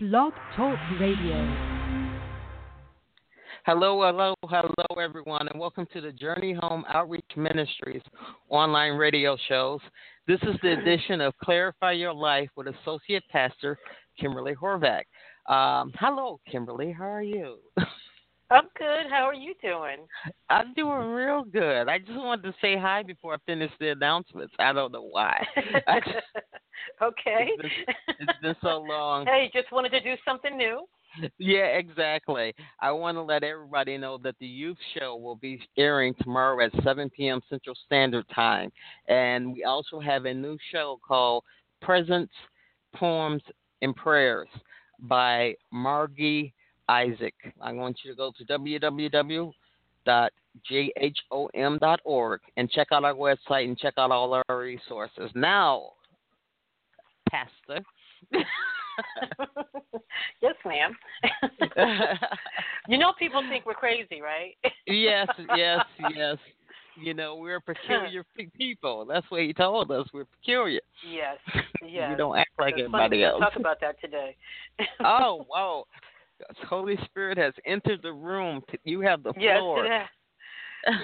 Blog Talk Radio. Hello, hello, hello, everyone, and welcome to the Journey Home Outreach Ministries online radio shows. This is the edition of Clarify Your Life with Associate Pastor Kimberly Horvath. Um, hello, Kimberly. How are you? I'm good. How are you doing? I'm doing real good. I just wanted to say hi before I finish the announcements. I don't know why. okay. It's been, it's been so long. Hey, just wanted to do something new. Yeah, exactly. I want to let everybody know that the youth show will be airing tomorrow at 7 p.m. Central Standard Time. And we also have a new show called Presents, Poems, and Prayers by Margie Isaac. I want you to go to www.jhom.org and check out our website and check out all our resources. Now, Pastor. yes, ma'am. you know, people think we're crazy, right? yes, yes, yes. You know, we're peculiar people. That's what he told us. We're peculiar. Yes, yes. we don't act like It's everybody else. Talk about that today. oh, wow. Holy Spirit has entered the room. You have the yes, floor. it has.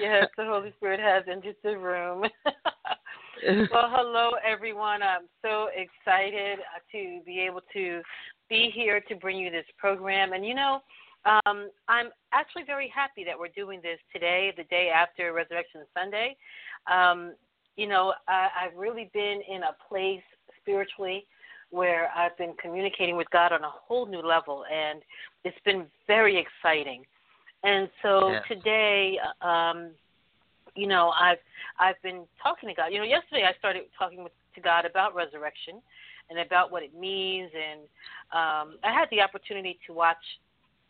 yes, the Holy Spirit has entered the room. well, hello, everyone. I'm so excited to be able to be here to bring you this program. And, you know, um, I'm actually very happy that we're doing this today, the day after Resurrection Sunday. Um, you know, I, I've really been in a place spiritually where I've been communicating with God on a whole new level, and it's been very exciting. And so Yes. today, um, you know, I've I've been talking to God. You know, yesterday I started talking with, to God about resurrection and about what it means, and um, I had the opportunity to watch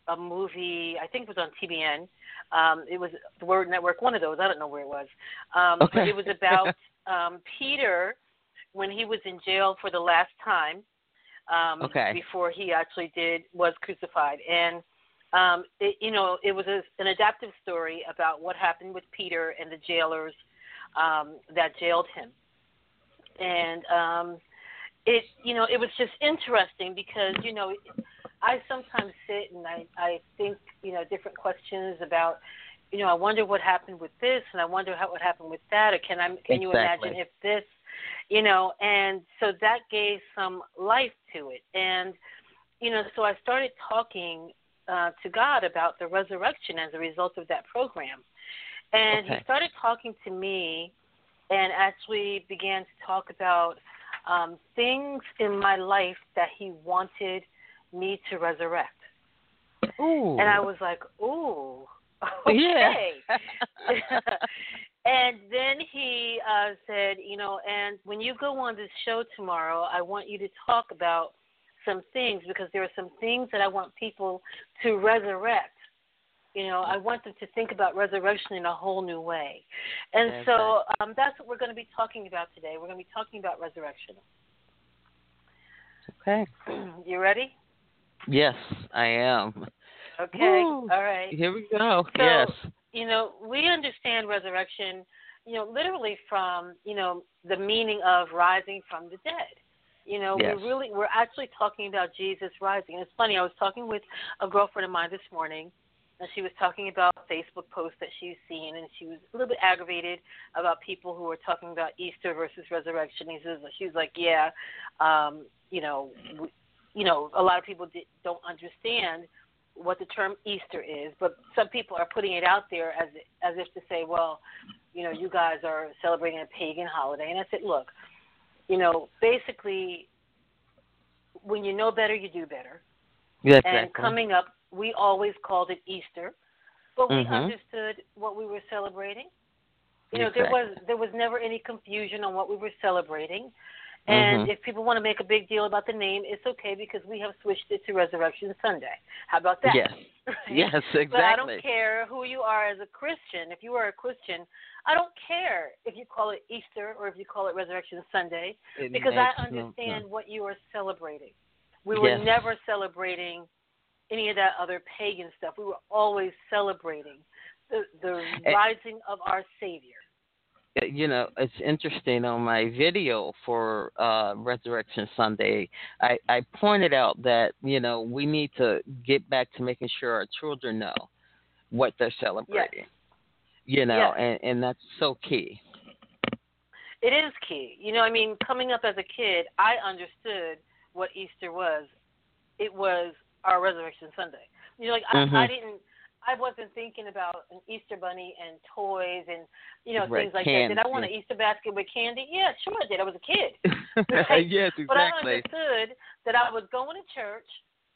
a movie. I think it was on TBN. Um, it was the Word Network, one of those. I don't know where it was. Um, But Okay. it was about um, Peter when he was in jail for the last time um, Okay. before he actually did was crucified. And um, it, you know, it was a, an adaptive story about what happened with Peter and the jailers um, that jailed him. And um, it, you know, it was just interesting because you know, I sometimes sit and I, I think, you know, different questions about. You know, I wonder what happened with this, and I wonder how what happened with that, or can I? Can you imagine if this you know and so that gave some life to it and you know so i started talking uh to god about the resurrection as a result of that program and Okay. he started talking to me and actually began to talk about um things in my life that he wanted me to resurrect Ooh. and i was like ooh Yeah. okay and then he uh, said, you know, and when you go on this show tomorrow, I want you to talk about some things because there are some things that I want people to resurrect. You know, I want them to think about resurrection in a whole new way. And That's so um, that's what we're going to be talking about today. We're going to be talking about resurrection. okay. you ready? Yes, I am. Okay. Woo. All right. Here we go. So, yes. You know, we understand resurrection, you know, literally from, you know, the meaning of rising from the dead. You know, Yes. we really we're actually talking about Jesus rising. And it's funny, I was talking with a girlfriend of mine this morning and she was talking about Facebook posts that she's seen and she was a little bit aggravated about people who were talking about Easter versus resurrection. He says she was like, Yeah, um, you know, we, you know, a lot of people di- don't understand what the term Easter is, but some people are putting it out there as as if to say, well, you know, you guys are celebrating a pagan holiday, and I said, look, you know, basically, when you know better, you do better. Yeah, And coming up, we always called it Easter, but we Mhm. understood what we were celebrating. You know, there was there was never any confusion on what we were celebrating. And Mhm. if people want to make a big deal about the name, it's okay because we have switched it to Resurrection Sunday. How about that? Yes. Right? Yes, exactly. But I don't care who you are as a Christian. If you are a Christian, I don't care if you call it Easter or if you call it Resurrection Sunday It because I makes no understand what you are celebrating. We were Yes. never celebrating any of that other pagan stuff. We were always celebrating the the rising of our Savior. Uh, you know, it's interesting on my video for uh, Resurrection Sunday. I, I pointed out that you know we need to get back to making sure our children know what they're celebrating. Yes. You know, Yes. and and that's so key. It is key. You know, I mean, coming up as a kid, I understood what Easter was. It was our Resurrection Sunday. You know, like I, Mhm. I didn't, I wasn't thinking about an Easter bunny and toys and you know Right, things like that. Did I want an. Easter basket with candy? Yeah, sure I did. I was a kid. Right. yes, But I understood that I was going to church,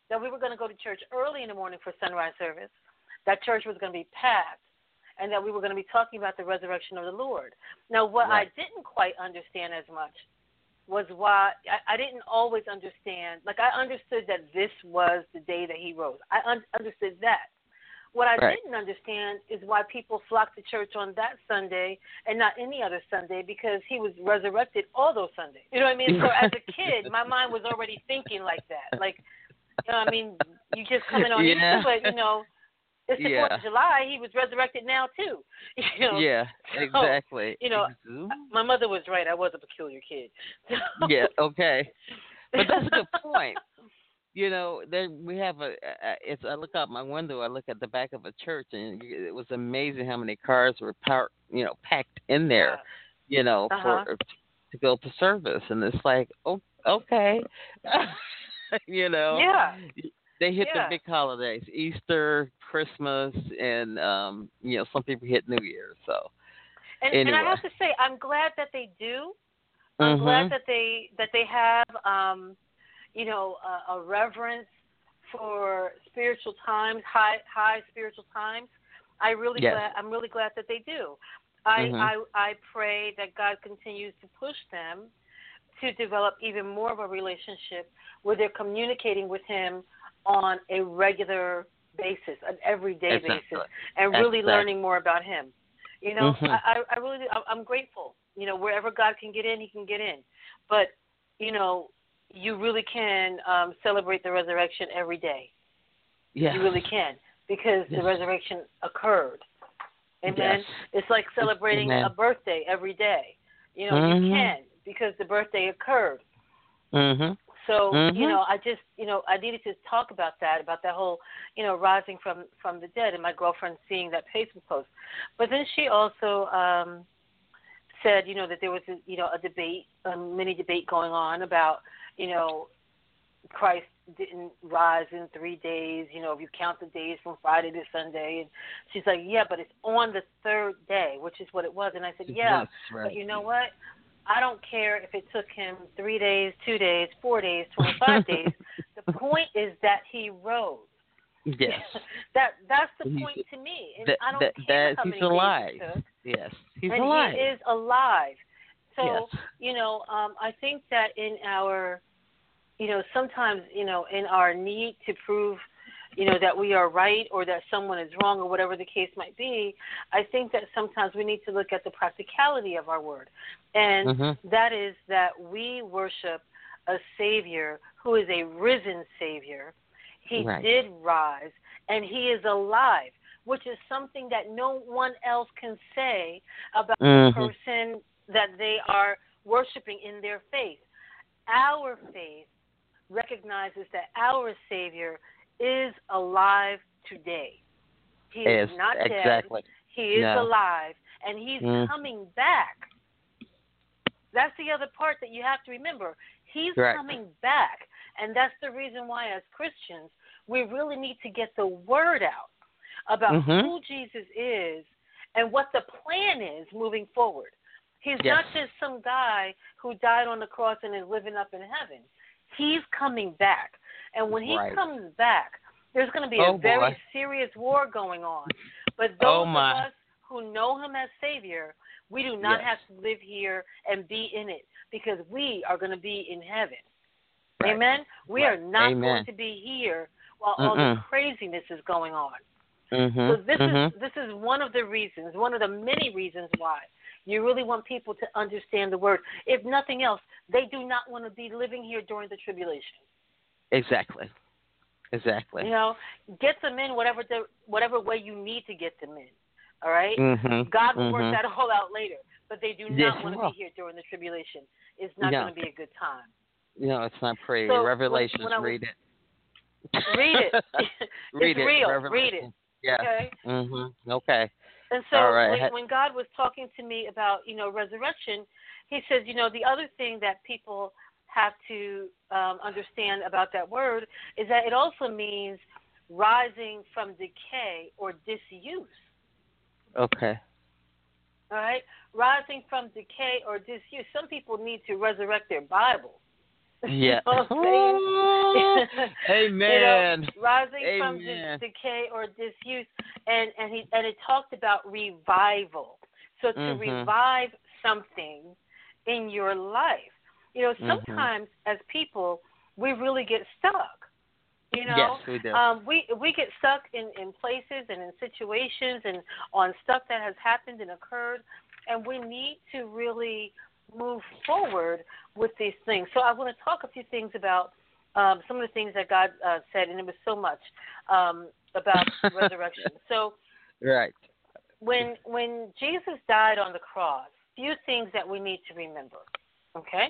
that we were going to go to church early in the morning for sunrise service, that church was going to be packed, and that we were going to be talking about the resurrection of the Lord. Now, what Right. I didn't quite understand as much was why I, I didn't always understand. Like, I understood that this was the day that he rose. I un- understood that. What I Right. didn't understand is why people flocked to church on that Sunday and not any other Sunday because he was resurrected all those Sundays. You know what I mean? So as a kid, my mind was already thinking like that. Like, you know, I mean, you just come in on Yeah. Easter, but you know, it's the Yeah. Fourth of July. He was resurrected now too. You know, yeah, so, exactly. you know, Exu- my mother was right. I was a peculiar kid. yeah, okay. But that's a good point. You know, there we have a. a- It's I look out my window. I look at the back of a church, and it was amazing how many cars were parked. You know, packed in there. You know, Uh-huh. for to go to service, and it's like, oh, okay. you know. Yeah. They hit Yeah. the big holidays: Easter, Christmas, and um, you know, some people hit New Year. So. And, and I Anyway. have to say, I'm glad that they do. I'm Mhm. glad that they that they have, um, you know, a, a reverence for spiritual times, high high spiritual times. I really Yes. glad. I'm really glad that they do. I, Mhm. I I pray that God continues to push them to develop even more of a relationship where they're communicating with Him on a regular basis, an everyday Exactly. basis, and really Exactly. learning more about Him. You know, Mhm. I, I I really do. I'm grateful. You know, wherever God can get in, He can get in. But you know, you really can um, celebrate the resurrection every day. Yes. You really can because Yes. the resurrection occurred. Amen. Yes. It's like celebrating Amen. a birthday every day. You know, Mhm. you can because the birthday occurred. Mhm. So Mhm. you know, I just you know I needed to talk about that about that whole you know rising from from the dead and my girlfriend seeing that Facebook post. But then she also um said you know that there was a, you know a debate a mini debate going on about you know Christ didn't rise in three days. You know if you count the days from Friday to Sunday, and she's like yeah, but it's on the third day, which is what it was. And I said yeah, right. but you know what? I don't care if it took him three days, two days, four days, 25 days. The point is that he rose. Yes. that that's the He's- point to me. And that, I don't that, care that how he's many days alive. it took. Yes. He's and alive. he is alive. So yes. you know, um, I think that in our, you know, sometimes you know, in our need to prove, you know, that we are right or that someone is wrong or whatever the case might be, I think that sometimes we need to look at the practicality of our word, and Mhm. that is that we worship a Savior who is a risen Savior. He Right. did rise, and He is alive, which is something that no one else can say about Mhm. the person that they are worshiping in their faith. Our faith recognizes that our Savior is alive today. He Yes, is not dead. exactly. He is No. alive, and he's Mm. coming back. That's the other part that you have to remember. He's Correct. coming back, and that's the reason why, as Christians, we really need to get the word out about Mhm. who Jesus is and what the plan is moving forward. He's Yes. not just some guy who died on the cross and is living up in heaven. He's coming back, and when he Right. comes back, there's going to be Oh, a very boy. serious war going on. But Oh, those my. of us who know him as Savior, we do not Yes. have to live here and be in it because we are going to be in heaven. Right. Amen. We Right. are not Amen. going to be here while all the Mm-mm. craziness is going on. Mhm. So this mhm. is this is one of the reasons, one of the many reasons why you really want people to understand the word. If nothing else, they do not want to be living here during the tribulation. Exactly. Exactly. You know, get them in whatever the whatever way you need to get them in. All right? Mhm. God will mhm. work that all out later. but they do not Yes, want to well. be here during the tribulation. It's not No. going to be a good time. No, it's not pretty. So, Revelations, when was- read it. Read it. read it's it. real. Read it. Yeah. Okay. Mhm. Okay. And so right. when, when God was talking to me about, you know, resurrection, he says, you know, the other thing that people have to um, understand about that word is that it also means rising from decay or disuse. Okay. All right? Rising from decay or disuse. Some people need to resurrect their Bible. Yeah. You know what I'm saying? Amen. You know, rising from Amen. de- decay or disuse, and and he and it talked about revival. So to Mhm. revive something in your life, you know, Mhm. sometimes as people we really get stuck. You know, Yes, we do. um, we we get stuck in in places and in situations and on stuff that has happened and occurred, and we need to really move forward with these things. So I want to talk a few things about um, some of the things that God uh, said, and it was so much um, about resurrection. So right. when when Jesus died on the cross, few things that we need to remember. Okay.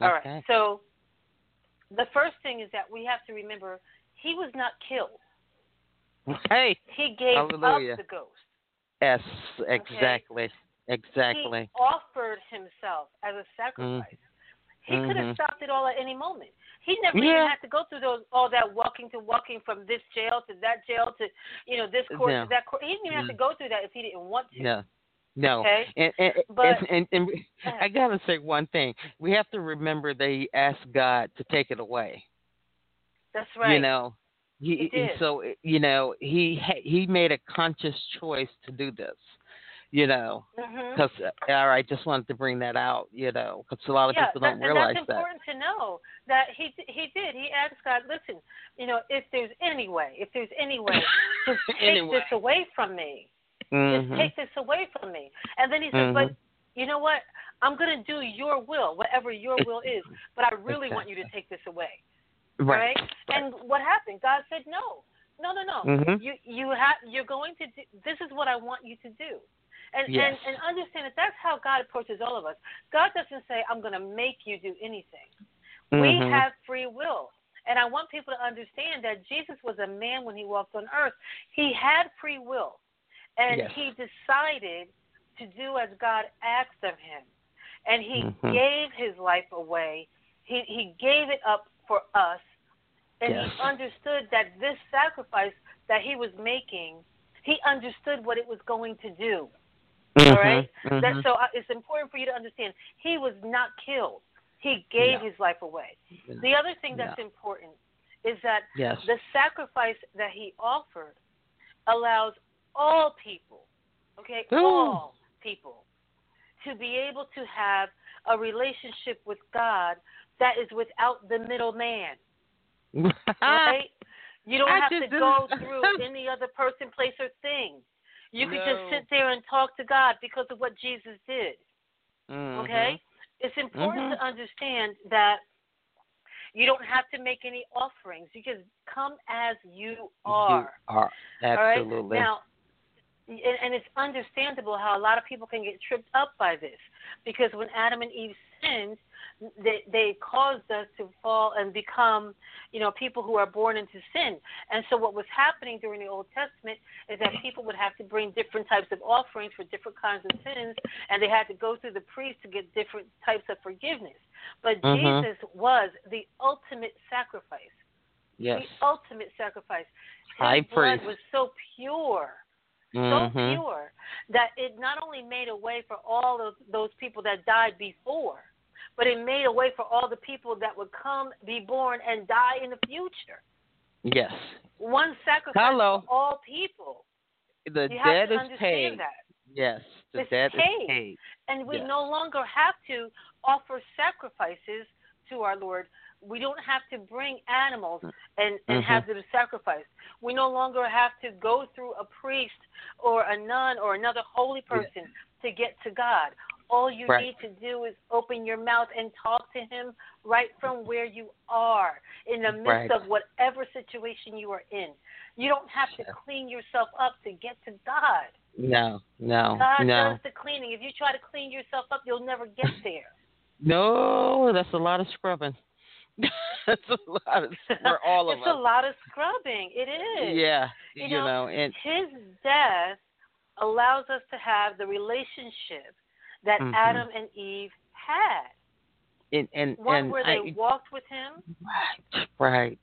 All right. Okay. So the first thing is that we have to remember he was not killed. Hey. He gave Hallelujah. up the ghost. Yes. Exactly. He Exactly. offered himself as a sacrifice. He could have Mhm. stopped it all at any moment. He never Yeah. even had to go through those all that walking to walking from this jail to that jail to you know this court No. to that court. He didn't even have to Mm. go through that if he didn't want to. No. No. Okay. And and, But- and, and, and I gotta say one thing. We have to remember that he asked God to take it away. That's right. You know, he, He did. so you know he he made a conscious choice to do this. You know, because all right, just wanted to bring that out. You know, because a lot of yeah, people don't and realize that's that. important to know that he he did. He asked God, listen, you know, if there's any way, if there's any way, just take Anyway. this away from me. Mhm. Just take this away from me. And then he said, but Mhm. you know what? I'm going to do your will, whatever your will is, but I really want you to take this away. right. Right? And what happened? God said, no, no, no, no. Mhm. You you have you're going to do. This is what I want you to do. And, Yes. and and understand that that's how God approaches all of us. God doesn't say, "I'm going to make you do anything." We Mhm. have free will. And I want people to understand that Jesus was a man when he walked on earth. He had free will. And Yes. he decided to do as God asked of him. And he Mhm. gave his life away. He he gave it up for us. And Yes. he understood that this sacrifice that he was making, he understood what it was going to do. Mhm. All right? Mhm. That so uh, it's important for you to understand he was not killed. He gave Yeah. his life away. The other thing that's important is that yes. the sacrifice that he offered allows all people, okay, Ooh. all people, to be able to have a relationship with God that is without the middleman, right? You don't I have to go through any other person, place, or thing. You could just sit there and talk to God because of what Jesus did. Mhm. Okay? It's important Mhm. to understand that you don't have to make any offerings. You can come as you are. You are absolutely. All right? Now, and it's understandable how a lot of people can get tripped up by this because when Adam and Eve sinned, they they caused us to fall and become, you know, people who are born into sin. And so what was happening during the Old Testament is that people would have to bring different types of offerings for different kinds of sins, and they had to go through the priest to get different types of forgiveness. But Mhm. Jesus was the ultimate sacrifice yes. the ultimate sacrifice. His High blood priest. was so pure, so Mhm. pure that it not only made a way for all of those people that died before, but it made a way for all the people that would come, be born, and die in the future. Yes. One sacrifice Hello. for all people. The You have debt to is paid. that. Yes. The It's debt paid. is paid. And we Yes. no longer have to offer sacrifices to our Lord. We don't have to bring animals and, and Mhm. have them sacrificed. We no longer have to go through a priest or a nun or another holy person to get to God. All you Right. need to do is open your mouth and talk to Him right from where you are, in the midst Right. of whatever situation you are in. You don't have to clean yourself up to get to God. No, no, God no. does the cleaning. If you try to clean yourself up, you'll never get there. No, that's a lot of scrubbing. that's a lot of, for all of it's us. a lot of scrubbing. It is. Yeah, You you, know, know, and His death allows us to have the relationship that Mhm. Adam and Eve had. and and, One and where they I, walked with him. right, right.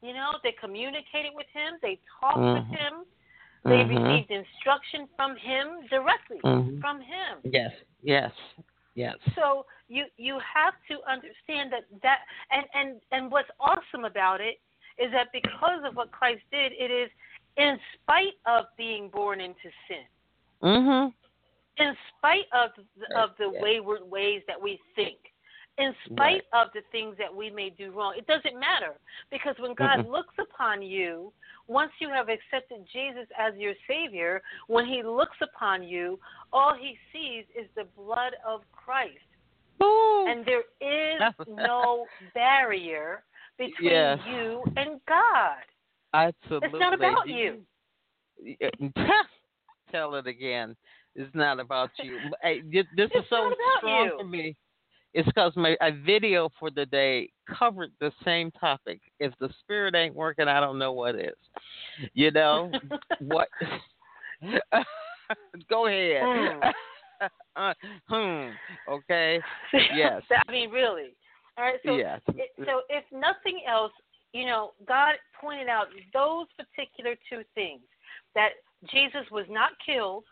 You know, they communicated with him. They talked Mhm. with him. They Mhm. received instruction from him directly Mhm. from him. Yes, yes, yes. So you you have to understand that that and and and what's awesome about it is that because of what Christ did, it is in spite of being born into sin, Mhm. In spite of the, of the wayward ways that we think, in spite of the things that we may do wrong. It doesn't matter because when God looks upon you, once you have accepted Jesus as your Savior, when He looks upon you, all He sees is the blood of Christ. And there is no barrier between Yes. you and God. Absolutely. It's not about you. Tell it again. It's not about you. Hey, this this is so strong you. for me. It's because my a video for the day covered the same topic. If the spirit ain't working, I don't know what is. You know what? Go ahead. Hmm. uh, hmm. Okay. Yes. I mean, really. All right. So, yes. it, so if nothing else, you know, God pointed out those particular two things that Jesus was not killed,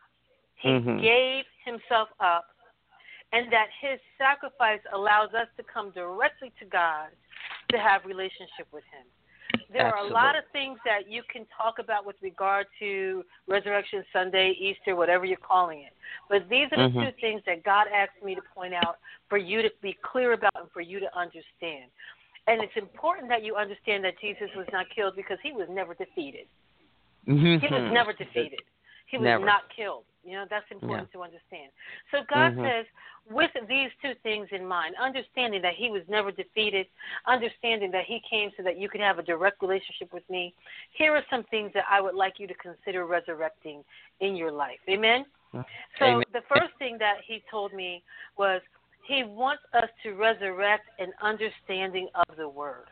He Mhm. gave Himself up, and that His sacrifice allows us to come directly to God to have relationship with Him. There are a lot of things that you can talk about with regard to Resurrection Sunday, Easter, whatever you're calling it. But these are the Mhm. two things that God asked me to point out for you to be clear about and for you to understand. And it's important that you understand that Jesus was not killed because he was never defeated. Mhm. He was never defeated. He was Never. not killed. You know, that's important to understand. So God Mhm. says, with these two things in mind, understanding that he was never defeated, understanding that he came so that you could have a direct relationship with me, here are some things that I would like you to consider resurrecting in your life. Amen? So Amen. the first thing that he told me was he wants us to resurrect an understanding of the word.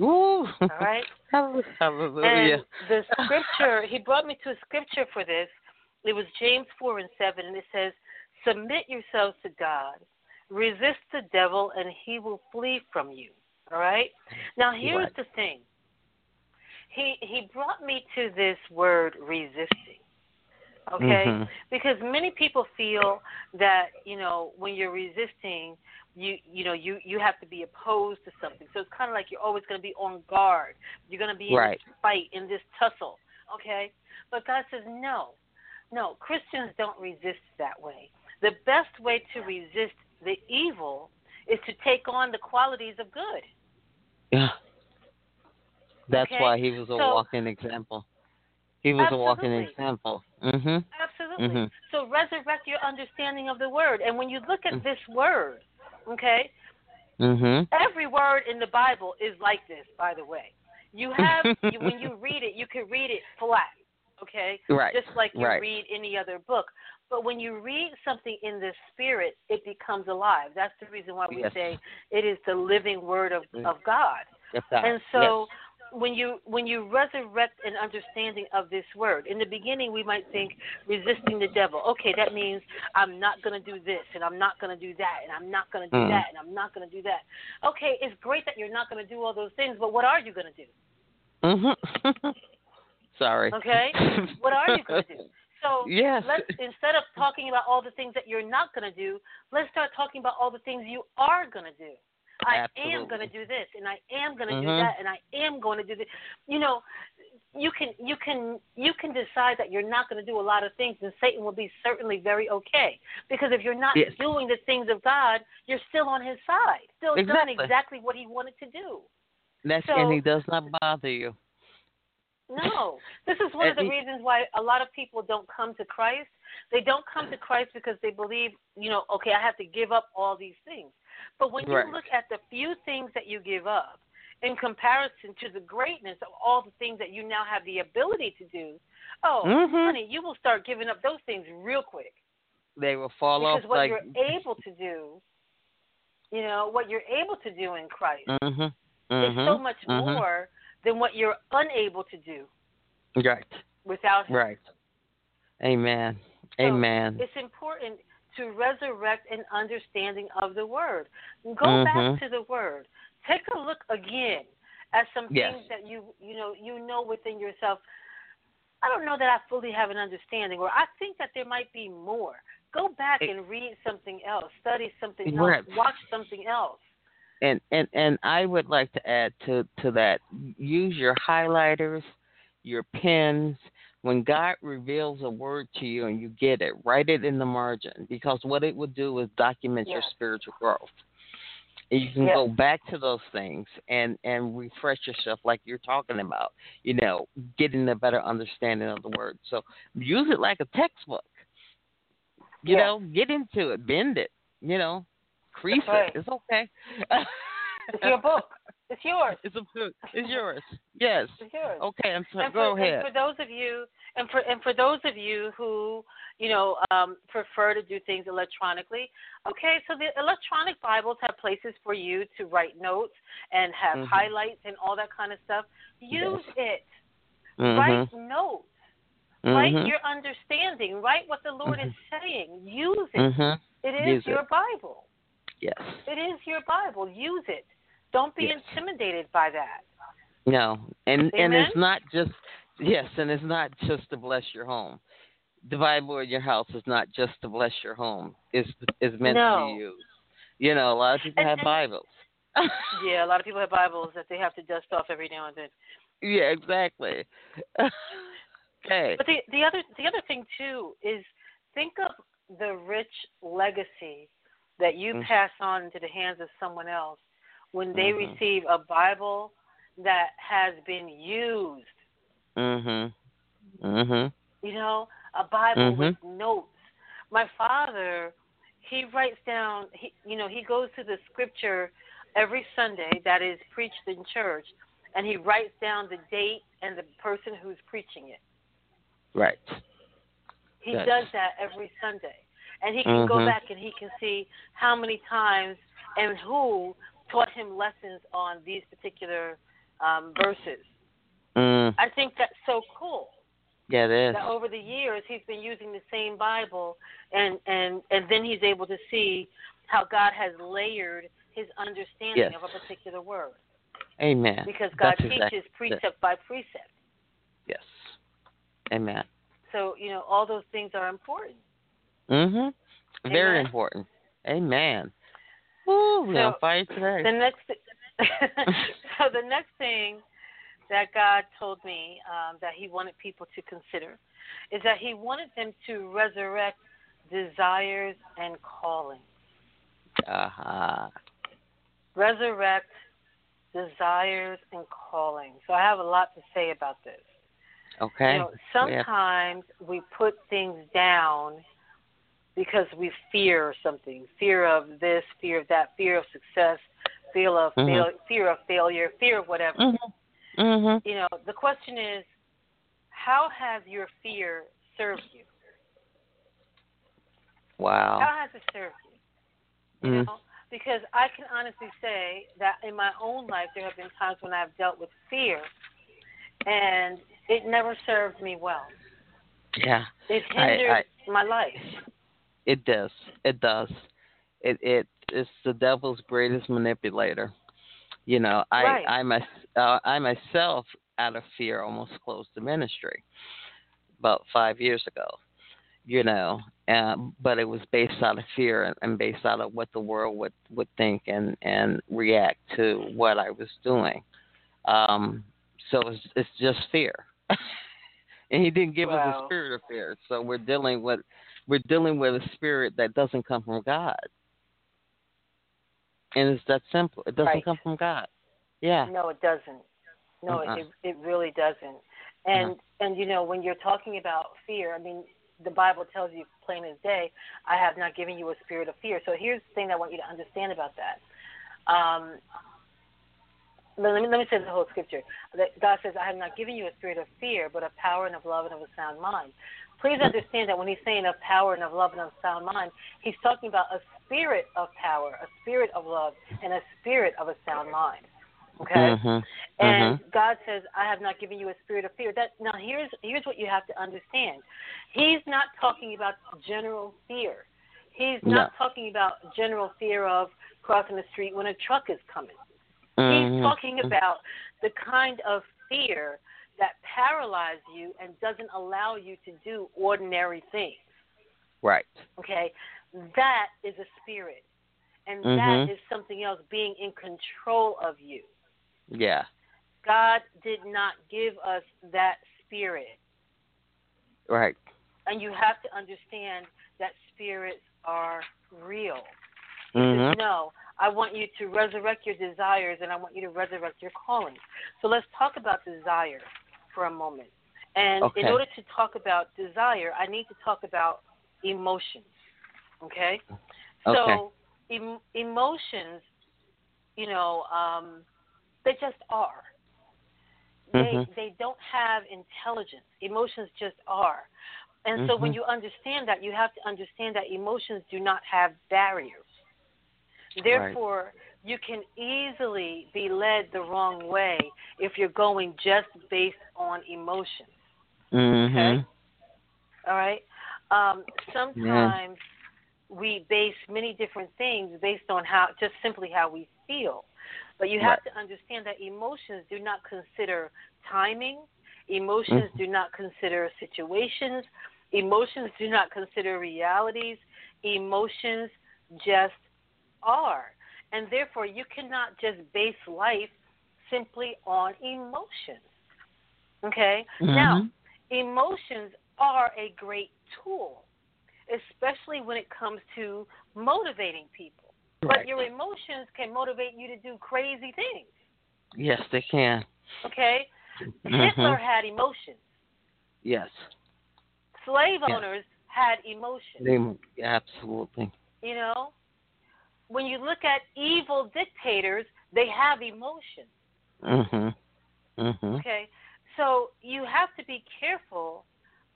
Ooh. All right? Hallelujah. And the scripture, he brought me to a scripture for this. It was James 4 and 7, and it says, Submit yourselves to God, resist the devil, and he will flee from you. All right? Now, here's Right. the thing. He, he brought me to this word resisting. Okay? Mhm. because many people feel that you know when you're resisting you you know you you have to be opposed to something so it's kind of like you're always going to be on guard you're going to be in this fight in this tussle okay but god says no no christians don't resist that way the best way to resist the evil is to take on the qualities of good Yeah. That's Okay, why he was a so- walking example. He was a walking Absolutely. example. Mhm. Absolutely. Mhm. So resurrect your understanding of the word. And when you look at Mm. this word, okay, Mhm. every word in the Bible is like this, by the way. You have you, when you read it, you can read it flat, okay? Right. Just like you right. read any other book. But when you read something in the spirit, it becomes alive. That's the reason why we Yes. say it is the living word of, Mm. of God. Yes. And so when you when you resurrect an understanding of this word, in the beginning we might think resisting the devil. Okay, that means I'm not going to do this and I'm not going to do that and I'm not going to do Mm. that and I'm not going to do that. Okay, it's great that you're not going to do all those things, but what are you going to do? Mhm. Sorry. Okay? What are you going to do? So Yes. let's instead of talking about all the things that you're not going to do, let's start talking about all the things you are going to do. I am going to do this, and I am going to do Mhm. that, and I am going to do this. You know, you can you can you can decide that you're not going to do a lot of things, and Satan will be certainly very okay. Because if you're not Yes. doing the things of God, you're still on His side, still doing Exactly. exactly what He wanted to do. That's so- and he does not bother you. No, this is one of the reasons why a lot of people don't come to Christ. They don't come to Christ because they believe, you know, okay, I have to give up all these things. But when you Right. look at the few things that you give up, in comparison to the greatness of all the things that you now have the ability to do, oh, Mhm. honey, you will start giving up those things real quick. They will fall because off Because what like. you're able to do, you know, what you're able to do in Christ Mhm. is so Mhm. much Mhm. more than what you're unable to do Right. without Him. Right. Amen. So Amen. It's important to resurrect an understanding of the Word. Go Mhm. back to the Word. Take a look again at some Yes. things that you you know you know within yourself. I don't know that I fully have an understanding, or I think that there might be more. Go back It- and read something else, study something Right. else, watch something else. And and and I would like to add to to that use your highlighters, your pens. When God reveals a word to you and you get it, write it in the margin because what it will do is document your spiritual growth. And you can go back to those things and and refresh yourself like you're talking about. You know, getting a better understanding of the word. So use it like a textbook. You know, get into it, bend it. You know, crease right. it. It's okay. It's your book. It's yours. It's a book. It's yours. Yes. It's yours. Okay, I'm sorry. and Go for, ahead. And for those of you, and for and for those of you who you know um, prefer to do things electronically, okay. So the electronic Bibles have places for you to write notes and have Mhm. highlights and all that kind of stuff. Use it. Mhm. Write notes. Write Mhm. your understanding. Write what the Lord is saying. Use it. Mhm. It is Use your it. Bible. Yes. It is your Bible. Use it. Don't be Yes. intimidated by that. No. And and it's not just yes, and it's not just to bless your home. The Bible in your house is not just to bless your home. It's is meant No. to be used. You know, a lot of people And- have and- Bibles. Yeah, a lot of people have Bibles that they have to dust off every now and then. yeah, exactly. okay. But the the other the other thing too is think of the rich legacy that you Mm. pass on into the hands of someone else when they Mhm. receive a Bible that has been used. Mhm. Mhm. You know, a Bible Mhm. with notes. My father, he writes down. He, you know, he goes to the scripture every Sunday that is preached in church, and he writes down the date and the person who's preaching it. Right. He Yes. does that every Sunday. And he can go Mhm. back and he can see how many times and who taught him lessons on these particular um, verses. Mm. I think that's so cool Yeah, it is. that over the years he's been using the same Bible and, and, and then he's able to see how God has layered his understanding Yes. of a particular word. Amen. Because God That's exactly teaches it. precept by precept. Yes. Amen. So, you know, all those things are important. Mhm. Very Amen. important. Amen. Woo, we're So, on fire today. The next, so the next thing that God told me um, that He wanted people to consider is that He wanted them to resurrect desires and calling. Uh-huh. Resurrect desires and calling. So I have a lot to say about this. Okay. You know, We have- sometimes we put things down because we fear something. Fear of this, fear of that, fear of success, fear of Mhm. fail, fear of failure, fear of whatever. Mhm. Mhm. You know, the question is, how has your fear served you? Wow. How has it served you? You Mm. know, because I can honestly say that in my own life there have been times when I've dealt with fear, and it never served me well. Yeah. It I- hindered I- my life. It does. It does. It it it's the devil's greatest manipulator. You know, I Right. I my, uh, I myself out of fear almost closed the ministry about 5 years ago. You know, um, but it was based out of fear and, and based out of what the world would would think and and react to what I was doing. Um so it's it's just fear. and he didn't give us Wow. a spirit of fear. So we're dealing with we're dealing with a spirit that doesn't come from God. And it's that simple. It doesn't Right. come from God. Yeah. No, it doesn't. No, Uh-uh. it it really doesn't. And and you know when you're talking about fear, I mean the Bible tells you plain as day, I have not given you a spirit of fear. So here's the thing I want you to understand about that. Um, let me let me say the whole scripture. That God says, "I have not given you a spirit of fear, but of power and of love and of a sound mind." Please understand that when He's saying of power and of love and of sound mind, He's talking about a spirit of power, a spirit of love, and a spirit of a sound mind. Okay, Mhm. and Mhm. God says, "I have not given you a spirit of fear." That now here's here's what you have to understand. He's not talking about general fear. He's not No. talking about general fear of crossing the street when a truck is coming. Mhm. He's talking about the kind of fear that paralyzes you and doesn't allow you to do ordinary things. Right. Okay? That is a spirit. And Mhm. that is something else being in control of you. Yeah. God did not give us that spirit. Right. And you have to understand that spirits are real. Mhm. says, No, I want you to resurrect your desires and I want you to resurrect your calling. So let's talk about desire for a moment. And Okay. in order to talk about desire, I need to talk about emotions. Okay? So em- emotions, you know, um, they just are. They Mhm. they don't have intelligence. Emotions just are. And so when Mhm. you understand that, you have to understand that emotions do not have barriers. Therefore, you can easily be led the wrong way if you're going just based on emotions. Mhm. All right? Um, sometimes we base many different things based on how just simply how we feel. But you have Right. to understand that emotions do not consider timing, emotions Mhm. do not consider situations, emotions do not consider realities, emotions just are. And therefore, you cannot just base life simply on emotions. Okay? Now, Mhm. emotions are a great tool, especially when it comes to motivating people. But your emotions can motivate you to do crazy things. Yes, they can. Okay? Mhm. Hitler had emotions. Yes. Slave Yeah. owners had emotions. They, absolutely. You know? When you look at evil dictators, they have emotions. Mhm. Mhm. Okay? So you have to be careful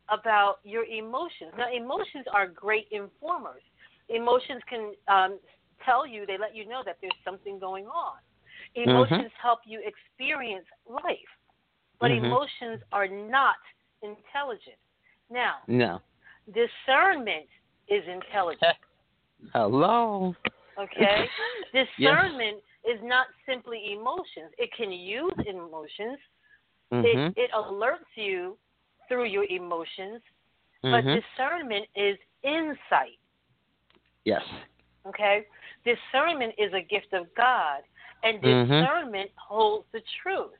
about your emotions. Now, emotions are great informers. Emotions can um, tell you, they let you know that there's something going on. Emotions help you experience life, but Mhm. emotions are not intelligent. Now, No. discernment is intelligent. Hello. Okay? Discernment is not simply emotions. It can use emotions. Mhm. It it alerts you through your emotions, but Mhm. discernment is insight. Yes. Okay? Discernment is a gift of God, and Mhm. discernment holds the truth.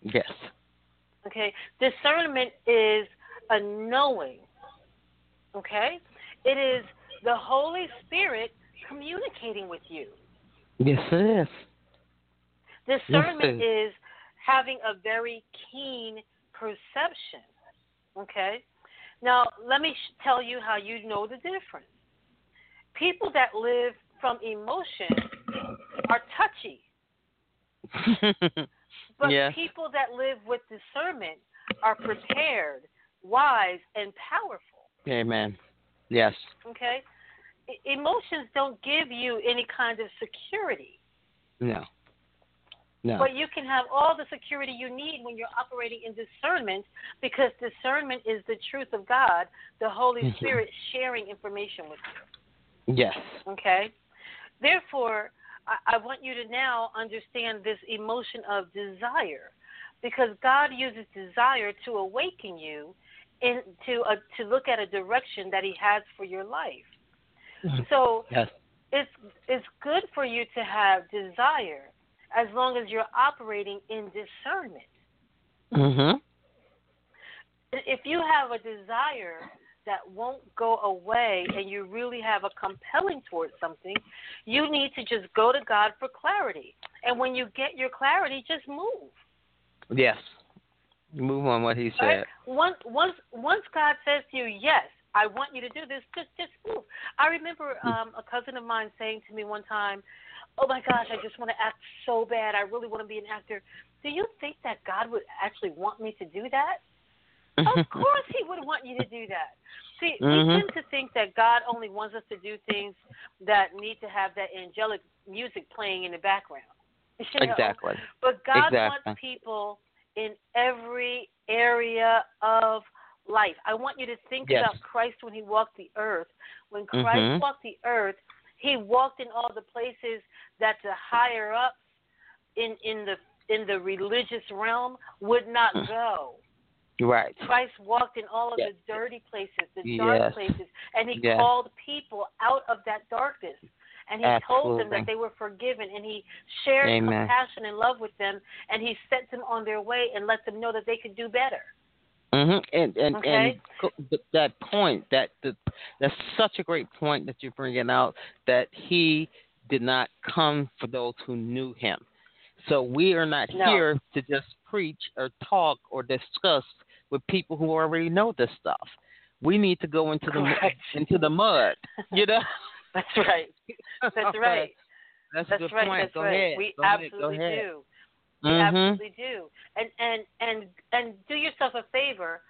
Yes. Okay? Discernment is a knowing. Okay? It is the Holy Spirit communicating with you. Yes, it is. Discernment Yes, is having a very keen perception. Okay? Now, let me sh- tell you how you know the difference. People that live from emotion are touchy, but yes. people that live with discernment are prepared, wise, and powerful. Amen. Yes. Okay? Emotions don't give you any kind of security. No. No. But you can have all the security you need when you're operating in discernment because discernment is the truth of God, the Holy Mhm. Spirit sharing information with you. yes. Okay? Therefore, I, I want you to now understand this emotion of desire because God uses desire to awaken you into a, to look at a direction that He has for your life. So Yes. it's it's good for you to have desire as long as you're operating in discernment. Mhm. If you have a desire that won't go away and you really have a compelling towards something, you need to just go to God for clarity. And when you get your clarity, just move. Yes. Move on what he Right? said. Once once once God says to you, Yes, I want you to do this, just just move. I remember um a cousin of mine saying to me one time, oh my gosh, I just want to act so bad. I really want to be an actor. Do you think that God would actually want me to do that? of course, He would want you to do that. See, Mhm. we tend to think that God only wants us to do things that need to have that angelic music playing in the background. You know? Exactly. But God Exactly. wants people in every area of life. I want you to think Yes. about Christ when he walked the earth. When Christ Mhm. walked the earth, he walked in all the places that the higher ups in in the in the religious realm would not Mm. go. Right. Christ walked in all of Yes. the dirty places, the dark Yes. places, and he Yes. called people out of that darkness. And he told them that they were forgiven, and he shared Amen. compassion and love with them, and he set them on their way and let them know that they could do better. Hmm And and Okay. and that point that the, that's such a great point that you're bringing out that he did not come for those who knew him. So we are not No. here to just preach or talk or discuss with people who already know this stuff. We need to go into the mu- into the mud. You know. That's right. That's right. That's, That's a good right. point. That's go right. ahead. We. Go absolutely ahead. do. Mhm. absolutely do. And and and and do yourself a favor.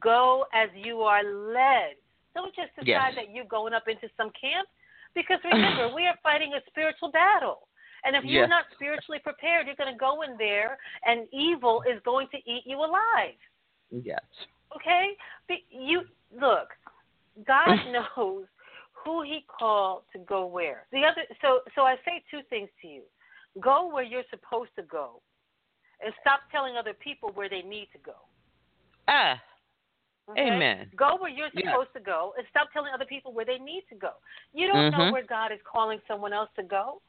Go as you are led. Don't just decide Yes. that you're going up into some camp, because remember we are fighting a spiritual battle. And if you're Yes. not spiritually prepared, you're going to go in there, and evil is going to eat you alive. Yes. Okay? You look. God knows who He called to go where. The other, so so I say two things to you: go where you're supposed to go, and stop telling other people where they need to go. Ah. Okay? Amen. Go where you're Yeah. supposed to go, and stop telling other people where they need to go. You don't know Mhm. where God is calling someone else to go.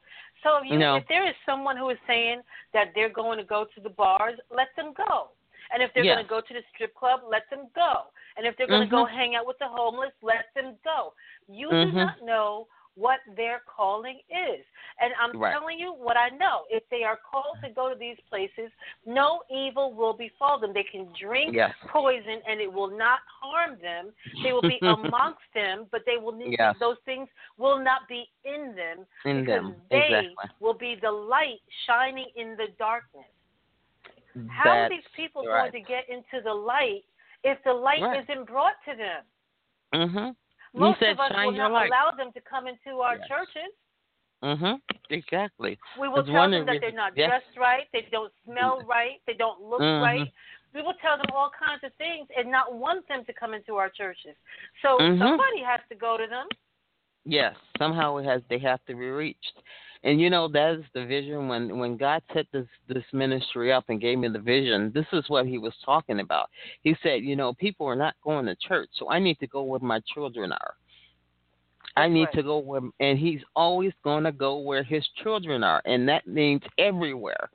So if you, No. if there is someone who is saying that they're going to go to the bars, let them go. And if they're Yes. going to go to the strip club, let them go. And if they're going to go hang out with the homeless, let them go. You do Mhm. not know what their calling is. And I'm Right. telling you what I know. If they are called to go to these places, no evil will befall them. They can drink Yes. poison and it will not harm them. They will be amongst them, but they will need Yes. those things will not be in them In because them. they Exactly. will be the light shining in the darkness. How are these people right. going to get into the light if the light Right. isn't brought to them? Mhm. You Most said of us will not light. allow them to come into our Yes. churches. Mhm. Exactly. We will tell them that they're not yes. dressed right, they don't smell right, they don't look Mhm. right. We will tell them all kinds of things and not want them to come into our churches. So Mhm. somebody has to go to them. Yes. Somehow it has. They have to be reached. And you know that is the vision when when God set this this ministry up and gave me the vision. This is what He was talking about. He said, you know, people are not going to church, so I need to go where my children are. I need right. to go where, and He's always going to go where His children are, and that means everywhere.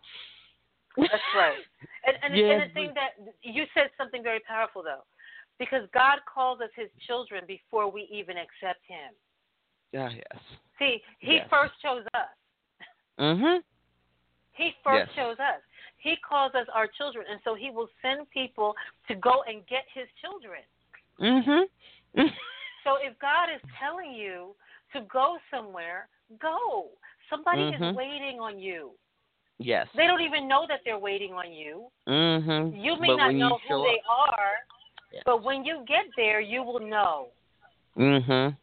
That's right. And and, Yes, and the thing that you said something very powerful though, because God calls us His children before we even accept Him. Yeah. Yes. See, He Yes. first chose us. Mhm. He first Yes. chose us. He calls us our children, and so He will send people to go and get His children. Mhm. So if God is telling you to go somewhere, go. Somebody Mhm. is waiting on you. yes. They don't even know that they're waiting on you. Mhm. You may but not know who show they up, are, Yes. but when you get there, you will know. Mhm.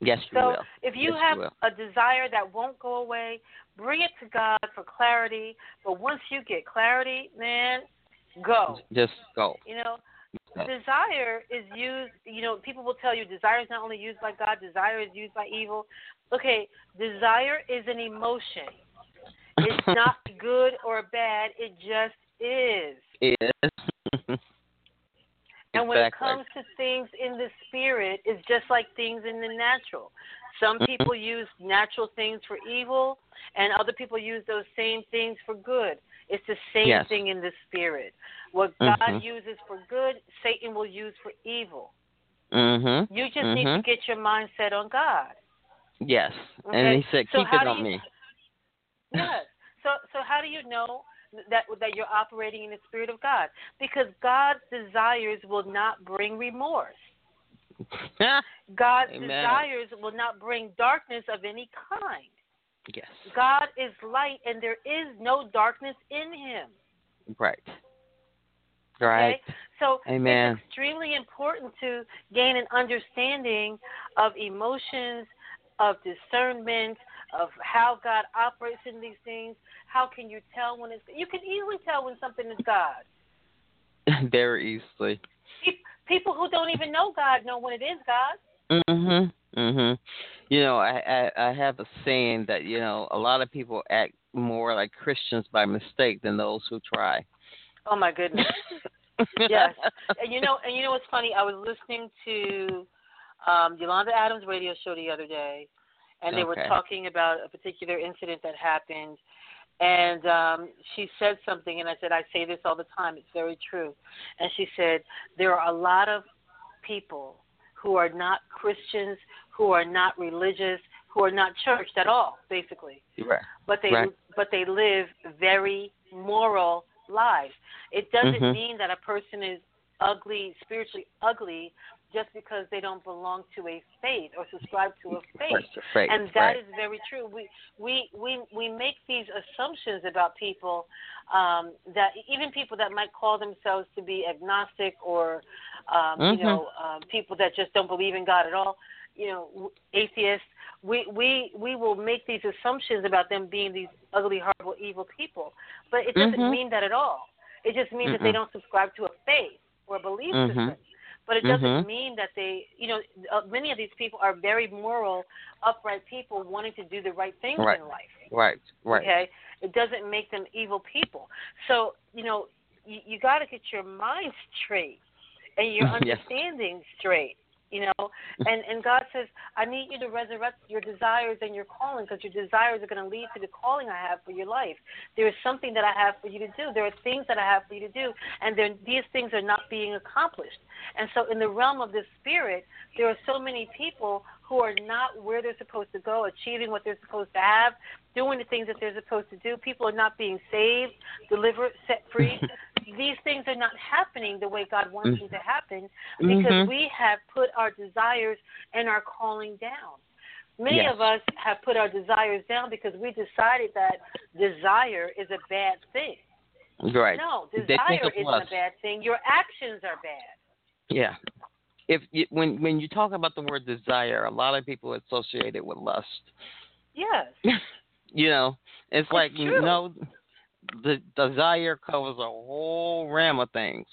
Yes, you So will. if you Yes, have you a desire that won't go away, bring it to God for clarity. But once you get clarity, man, go. Just go. You know, Yes. desire is used. You know, people will tell you desire is not only used by God, desire is used by evil. Okay, desire is an emotion. It's not good or bad. It just is. Is. And when it comes to things in the spirit, it's just like things in the natural. Some Mhm. people use natural things for evil, and other people use those same things for good. It's the same Yes. thing in the spirit. What God Mhm. uses for good, Satan will use for evil. Mhm. You just need to Mhm. get your mind set on God. Yes. Okay? And he said, "Keep how it on you- me." Yes. So so how do you know that that you're operating in the spirit of God? Because God's desires will not bring remorse. God's Amen. desires will not bring darkness of any kind. Yes. God is light, and there is no darkness in Him. Right. Right. Okay? So Amen. it's extremely important to gain an understanding of emotions, of discernment, of how God operates in these things. How can you tell when it's? You can easily tell when something is God. Very easily. People who don't even know God know when it is God. Mhm. Mhm. You know, I, I I have a saying that you know a lot of people act more like Christians by mistake than those who try. Oh my goodness. yes. And you know, and you know what's funny? I was listening to um Yolanda Adams' radio show the other day, and they were talking about a particular incident that happened. And um she said something, and I said, I say this all the time. It's very true. And she said, there are a lot of people who are not Christians, who are not religious, who are not churched at all, basically Right. but they Right. but they live very moral lives. It doesn't Mhm. mean that a person is ugly, spiritually ugly, just because they don't belong to a faith or subscribe to a faith. Right. And that right. is very true. We we we we make these assumptions about people um, that even people that might call themselves to be agnostic or um, Mhm. you know um, people that just don't believe in God at all. You know, atheists. We we we will make these assumptions about them being these ugly, horrible, evil people, but it doesn't Mhm. mean that at all. It just means that they don't subscribe to a faith or a belief Mhm. system. But it doesn't Mhm. mean that they, you know, uh, many of these people are very moral, upright people wanting to do the right things Right. in life. Right. Right. Okay, it doesn't make them evil people. So you know, you, you got to get your mind straight and your Yes. understanding straight. You know, and and God says, I need you to resurrect your desires and your calling because your desires are going to lead to the calling I have for your life. There is something that I have for you to do. There are things that I have for you to do, and there, these things are not being accomplished. And so, in the realm of the spirit, there are so many people who are not where they're supposed to go, achieving what they're supposed to have, doing the things that they're supposed to do. People are not being saved, delivered, set free. These things are not happening the way God wants them to happen because Mhm. we have put our desires and our calling down. Many Yes. of us have put our desires down because we decided that desire is a bad thing. Right. No, desire isn't a bad thing. Your actions are bad. Yeah. If you, when when you talk about the word desire, a lot of people associate it with lust. Yes. you know, it's, like true. no, the desire covers a whole ram of things.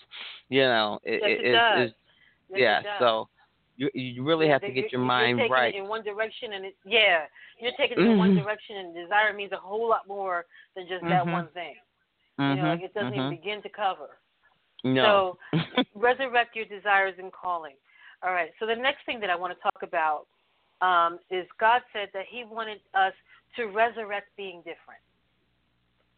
You know, it, Yes, it it's- does. Yes, yeah. it does. So you you really have to get your mind you're taking right. It in one direction, and it, yeah, you're taking it in one Mhm. direction, and desire means a whole lot more than just that Mhm. one thing. hmm You know, like it doesn't even begin to cover. No. So resurrect your desires and calling. All right. So the next thing that I want to talk about um, is God said that He wanted us to resurrect being different.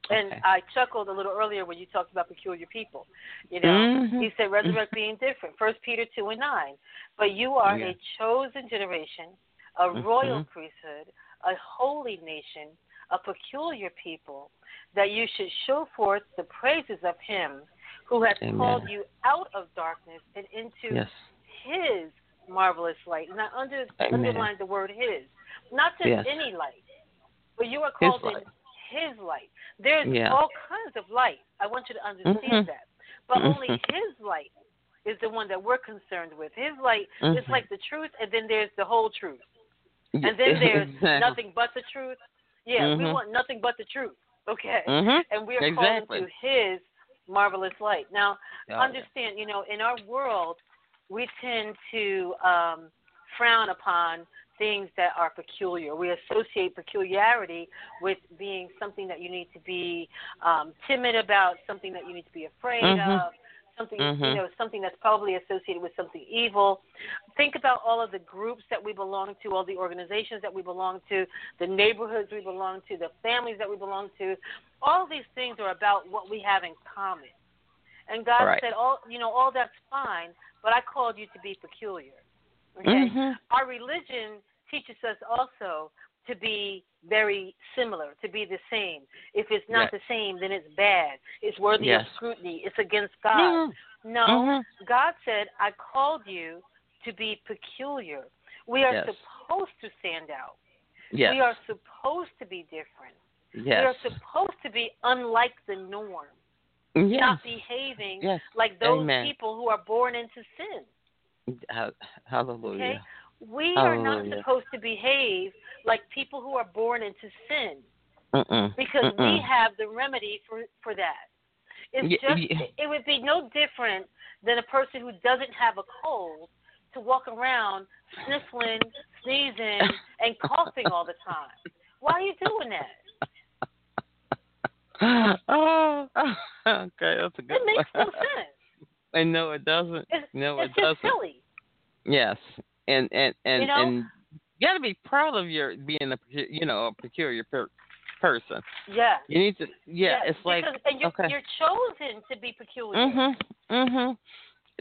And Okay. I chuckled a little earlier when you talked about peculiar people. You know, Mhm. He said resurrect being different. First Peter two and nine. But you are Yeah. a chosen generation, a royal Mhm. priesthood, a holy nation, a peculiar people, that you should show forth the praises of Him who has Amen. called you out of darkness and into yes. His marvelous light. And I under, underline the word His, not just Yes. any light, but you are called in His light. There's Yeah. all kinds of light. I want you to understand Mhm. that, but only Mhm. His light is the one that we're concerned with. His light is Mhm. like the truth, and then there's the whole truth, and then there's nothing but the truth. Yeah, we Mhm. want nothing but the truth. Okay Mhm. and we are Exactly. called to His marvelous light. Now, Oh, yeah. understand, you know, in our world, we tend to um, frown upon things that are peculiar. We associate peculiarity with being something that you need to be um, timid about, something that you need to be afraid Mhm. of. Something you Mhm. know, something that's probably associated with something evil. Think about all of the groups that we belong to, all the organizations that we belong to, the neighborhoods we belong to, the families that we belong to. All these things are about what we have in common. And God Right. said, "All you know, all that's fine, but I called you to be peculiar." Okay. Mhm. Our religion teaches us also to be very similar, to be the same. If it's not Yes. the same, then it's bad. It's worthy Yes. of scrutiny. It's against God. Mhm. No, Mhm. God said, I called you to be peculiar. We are Yes. supposed to stand out. Yes. We are supposed to be different. yes. We are supposed to be unlike the norm, yes. not behaving Yes. like those Amen. people who are born into sin. Ha- Hallelujah. Okay? We are not supposed to behave like people who are born into sin Mm-mm. because we Mm-mm. have the remedy for for that. It's Y- just y- it would be no different than a person who doesn't have a cold to walk around sniffling, sneezing, and coughing all the time. Why are you doing that? oh, okay, that's a good It makes no sense. And no, it doesn't. It's, no, it's it doesn't. silly. Yes, and and and You know? and you got to be proud of your being a you know a peculiar per- person. Yeah. You need to. Yeah, it's like and you're, okay. you're chosen to be peculiar. Mhm. Mhm.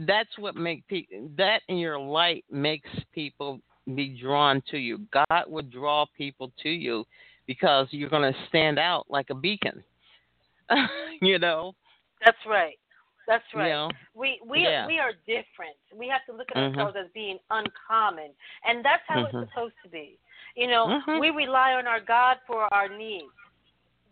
That's what make people. That in your light makes people be drawn to you. God would draw people to you because you're going to stand out like a beacon. you know. That's right. That's right. You know. We we Yeah. are, we are different. We have to look at Mhm. ourselves as being uncommon, and that's how Mhm. it's supposed to be. You know, Mhm. we rely on our God for our needs.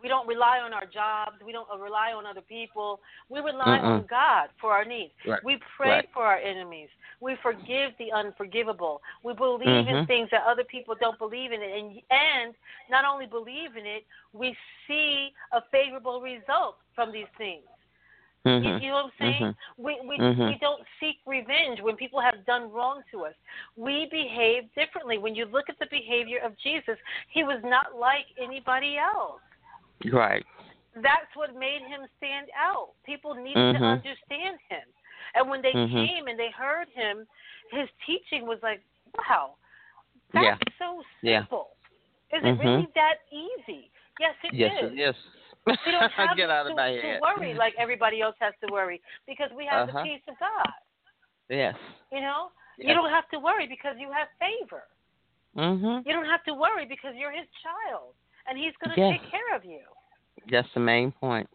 We don't rely on our jobs. We don't uh, rely on other people. We rely on Mm-mm. God for our needs. Right. We pray Right. for our enemies. We forgive the unforgivable. We believe in Mhm. things that other people don't believe in, and and not only believe in it, we see a favorable result from these things. You, Mhm. you know what I'm saying? Mhm. We we Mhm. we don't seek revenge when people have done wrong to us. We behave differently. When you look at the behavior of Jesus, he was not like anybody else. Right. That's what made him stand out. People needed to Mhm. understand him. And when they Mhm. came and they heard him, his teaching was like, wow, that's Yeah. so Yeah. simple. Is Mhm. it really that easy? Yes, it yes, is. is. We don't have Get out to, of my to worry like everybody else has to worry because we have Uh-huh. the peace of God. Yes. You know, Yes. you don't have to worry because you have favor. Mm-hmm. You don't have to worry because you're His child, and He's going to Yes. take care of you. That's the main point.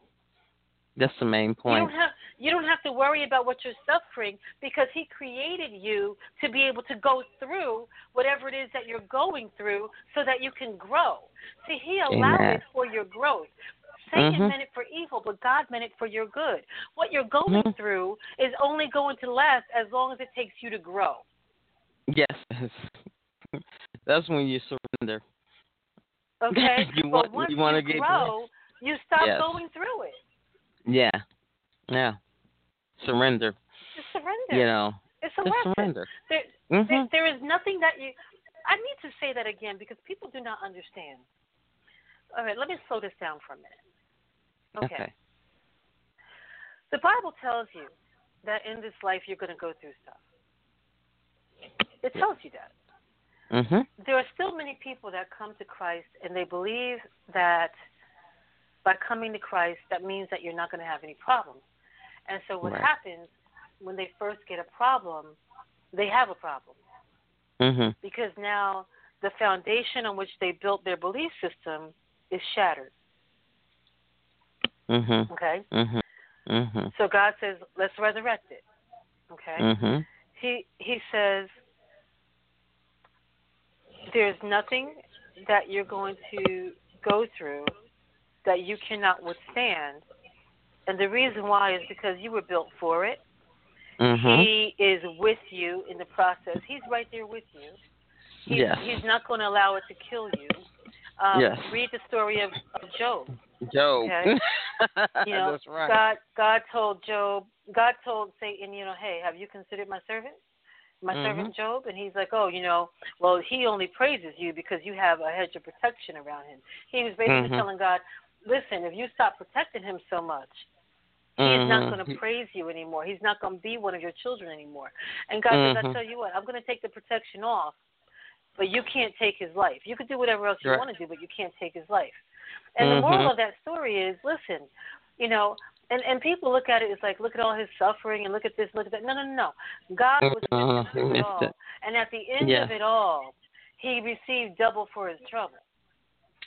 That's the main point. You don't have you don't have to worry about what you're suffering because He created you to be able to go through whatever it is that you're going through, so that you can grow. See, He allowed Amen. it for your growth. Satan Mhm. meant it for evil, but God meant it for your good. What you're going Mhm. through is only going to last as long as it takes you to grow. Yes. That's when you surrender. Okay, You want- once you wanna you get- grow, you stop Yes. going through it. Yeah. Yeah. Surrender. Just surrender. You know. it's a lesson. surrender. There, there, Mhm. there is nothing that you. I need to say that again because people do not understand. All right, let me slow this down for a minute. Okay. Okay. The Bible tells you that in this life you're going to go through stuff. It tells you that. Mhm. There are still many people that come to Christ and they believe that by coming to Christ, that means that you're not going to have any problems. And so what Right. happens when they first get a problem, they have a problem Mhm. because now the foundation on which they built their belief system is shattered. Mhm. Okay? Mhm. Mm-hmm. So God says, let's resurrect it. Okay? Mhm. He he says there's nothing that you're going to go through that you cannot withstand. And the reason why is because you were built for it. Mhm. He is with you in the process. He's right there with you. He's, Yes. he's not going to allow it to kill you. Um, Yes. Read the story of, of Job. Job. Okay. You know, That's right. God God told Job, God told Satan, you know, hey, have you considered my servant? My Mhm. servant Job? And he's like, oh, you know, well, he only praises you because you have a hedge of protection around him. He was basically Mhm. telling God, listen, if you stop protecting him so much, he's not Mhm. going to praise you anymore. He's not going to be one of your children anymore. And God says, I Mhm. tell you what, I'm going to take the protection off, but you can't take his life. You can do whatever else you Right. want to do, but you can't take his life. And the Mhm. moral of that story is, listen, you know, and and people look at it as like, look at all his suffering and look at this, look at that. No, no, no. God was with him Mhm. He through it all, it. and at the end Yeah. of it all, he received double for his trouble.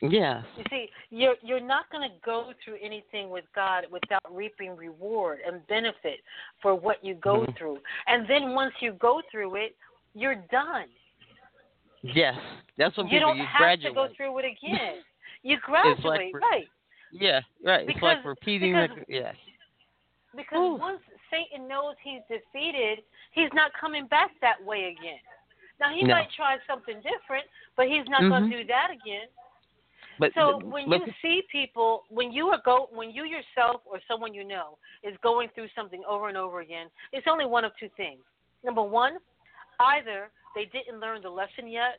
Yes. You see, you're you're not going to go through anything with God without reaping reward and benefit for what you go Mhm. through. And then once you go through it, you're done. Yes, that's what you people don't you have graduate. to go through it again. You graduate, like- right? Yeah, right. it's like repeating because- the yes. Because Ooh. once Satan knows he's defeated, he's not coming back that way again. Now he No. might try something different, but he's not Mhm. going to do that again. But So when but- you see people, when you are go, when you yourself or someone you know is going through something over and over again, it's only one of two things. Number one, either they didn't learn the lesson yet,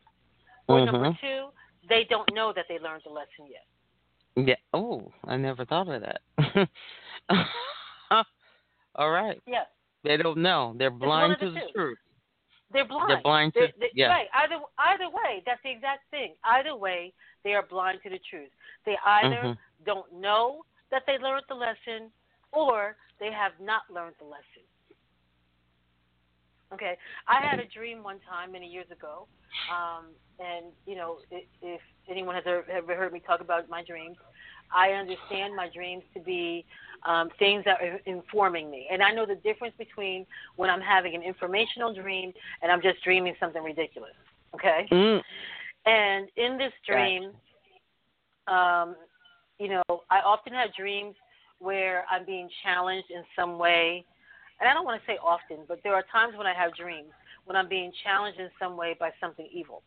or number Mhm. two, they don't know that they learned the lesson yet. Yeah. Oh, I never thought of that. All right. Yes, They don't know. They're blind the to the two. truth. they're blind. They're blind to They're- they- yeah. Right. Either either way, that's the exact thing. Either way, they are blind to the truth. They either Mhm. don't know that they learned the lesson, or they have not learned the lesson. Okay, I had a dream one time many years ago, um, and you know, if, if anyone has ever, ever heard me talk about my dreams, I understand my dreams to be um, things that are informing me, and I know the difference between when I'm having an informational dream and I'm just dreaming something ridiculous. Okay, Mm. and in this dream, um, you know, I often have dreams where I'm being challenged in some way. And I don't want to say often, but there are times when I have dreams when I'm being challenged in some way by something evil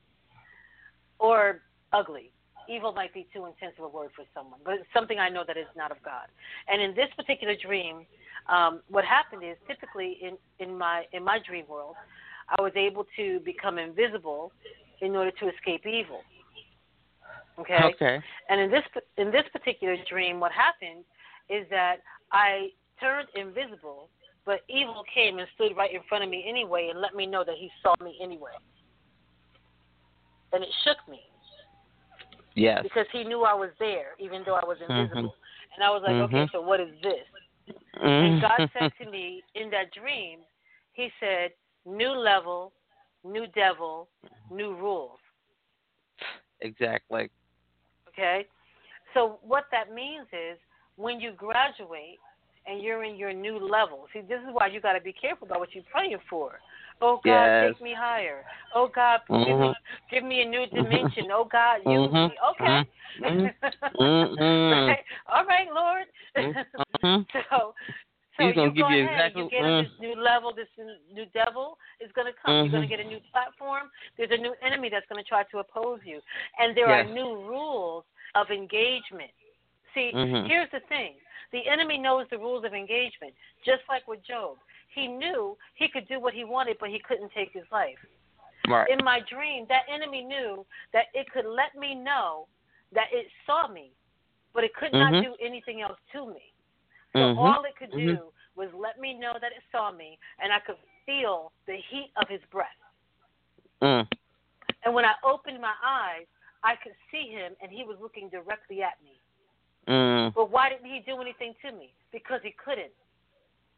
or ugly. Evil might be too intense of a word for someone, but it's something I know that is not of God. And in this particular dream, um, what happened is typically in, in my in my dream world, I was able to become invisible in order to escape evil. Okay. Okay. And in this in this particular dream, what happened is that I turned invisible, but evil came and stood right in front of me anyway, and let me know that he saw me anyway. And it shook me Yes. because he knew I was there, even though I was invisible. And I was like, okay, Mhm. so what is this? Mm. And God said to me in that dream, He said, new level, new devil, new rules. exactly. Okay? So what that means is when you graduate and you're in your new level, see, this is why you got to be careful about what you're praying for. Oh God, Yes. take me higher. Oh God, give, me, Mhm. give me a new dimension. Oh God, use Mhm. me. Okay. Mhm. Mhm. right. All right, Lord. Mhm. so, so He's gonna you give go you ahead. exactly- You get mm. this new level. This new devil is going to come. You're going Mhm. to get a new platform. There's a new enemy that's going to try to oppose you, and there are new rules of engagement. See, Mhm. here's the thing: the enemy knows the rules of engagement, just like with Job. He knew he could do what he wanted, but he couldn't take his life. Right. In my dream, that enemy knew that it could let me know that it saw me, but it could not Mhm. do anything else to me. So Mhm. all it could do Mhm. was let me know that it saw me, and I could feel the heat of his breath. Mm. And when I opened my eyes, I could see him, and he was looking directly at me. Mm. But why didn't he do anything to me? Because he couldn't.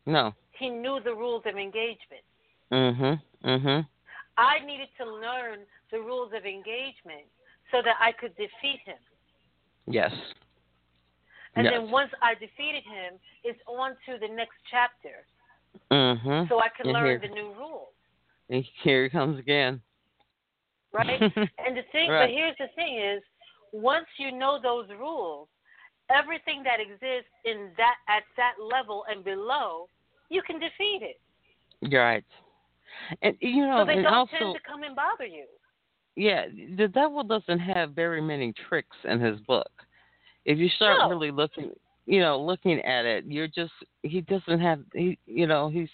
No. He knew the rules of engagement. Mhm. Mhm. I needed to learn the rules of engagement so that I could defeat him. Yes. And yes. then once I defeated him, it's on to the next chapter Mhm. so I can And learn here- the new rules, and Here he comes again. right? and the thing, Right. but here's the thing is, once you know those rules, everything that exists in that at that level and below, you can defeat it. You're right. And you know, so they and don't also, tend to come and bother you. yeah, the devil doesn't have very many tricks in his book. If you start No. really looking, you know, looking at it, you're just he doesn't have he, you know, he's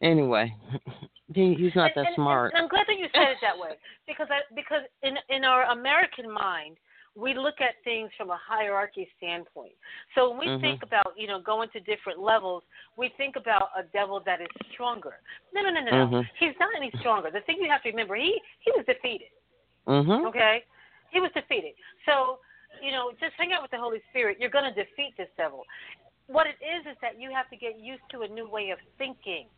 anyway, he he's not and, that and- smart. And I'm glad that you said it that way because I, because in in our American mind, we look at things from a hierarchy standpoint. So when we Mhm. think about you know going to different levels, we think about a devil that is stronger. No, no, no, no, no. Mhm. He's not any stronger. The thing you have to remember, he he was defeated. Mhm. Okay, he was defeated. So you know, just hang out with the Holy Spirit. You're going to defeat this devil. What it is is that you have to get used to a new way of thinking,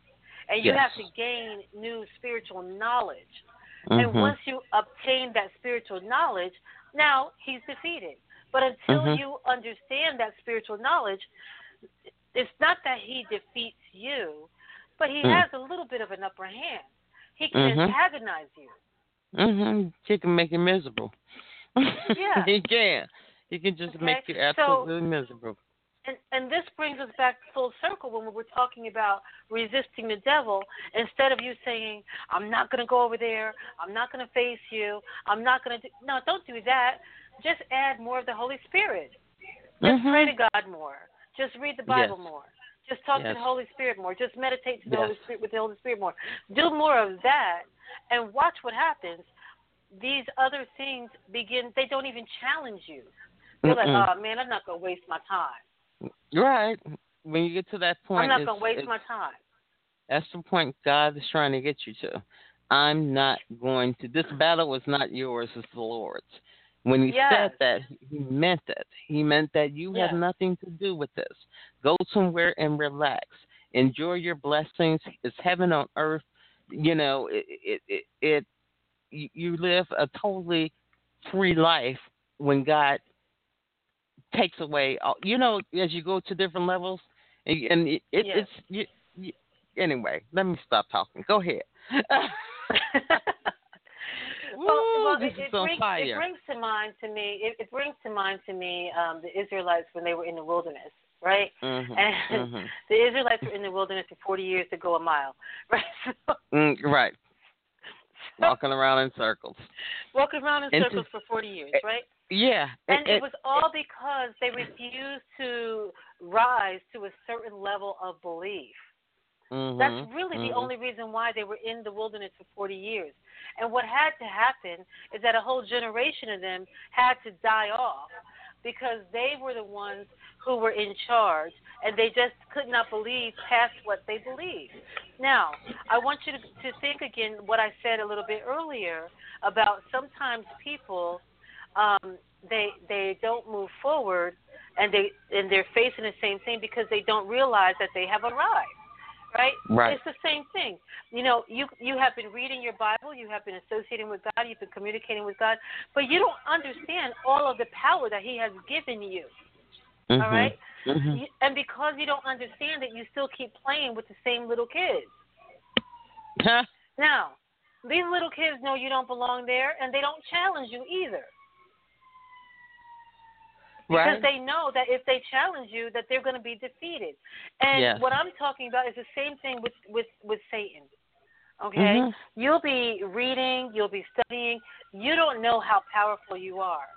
and you Yes. have to gain new spiritual knowledge. And Mhm. once you obtain that spiritual knowledge, now he's defeated. But until Mhm. you understand that spiritual knowledge, it's not that he defeats you, but he Mm. has a little bit of an upper hand. He can Mhm. antagonize you. Mhm. He can make you miserable. Yeah. he can. He can just Okay, make you so- absolutely miserable. And, and this brings us back full circle when we were talking about resisting the devil. Instead of you saying, I'm not going to go over there, I'm not going to face you, I'm not going to do. No, don't do that. Just add more of the Holy Spirit. Just Mhm. pray to God more. Just read the Bible Yes. more. Just talk to the Holy Spirit more. Just meditate to the Yes. Holy Spirit with the Holy Spirit more. Do more of that, and watch what happens. These other things begin. They don't even challenge you. You're like, Mm-mm. oh man, I'm not gonna waste my time. Right. When you get to that point, I'm not gonna waste my time. That's the point God is trying to get you to. I'm not going to. This battle is not yours; it's the Lord's. When he Yes. said that, he meant it. He meant that you Yes. have nothing to do with this. Go somewhere and relax. Enjoy your blessings. It's heaven on earth. You know, it it it, it you live a totally free life when God takes away. All, you know, as you go to different levels, and, and it, it, Yes. it's you, you, anyway. Let me stop talking. Go ahead. well, Woo, well this it, is it, brings, fire. it brings to mind to me. It, it brings to mind to me um, the Israelites when they were in the wilderness, right? Mhm, And mhm. the Israelites were in the wilderness for 40 years to go a mile, right? So, Mm, right. Walking around in circles. walking around in And to- circles for 40 years, right? Yeah. And it was all because they refused to rise to a certain level of belief. mhm, That's really the mhm. only reason why they were in the wilderness for 40 years. And what had to happen is that a whole generation of them had to die off because they were the ones who were in charge and they just could not believe past what they believed. Now, I want you to, to think again what I said a little bit earlier about sometimes people um, they they don't move forward and they and they're facing the same thing because they don't realize that they have arrived right? Right. It's the same thing. You know, you you have been reading your Bible, you have been associating with God, you've been communicating with God, but you don't understand all of the power that He has given you. Mhm, All right, mhm. And because you don't understand it, you still keep playing with the same little kids. Now, these little kids know you don't belong there, and they don't challenge you either. Because Right. they know that if they challenge you, that they're going to be defeated. And Yes. what I'm talking about is the same thing with with with Satan. Okay, Mhm. you'll be reading, you'll be studying. You don't know how powerful you are,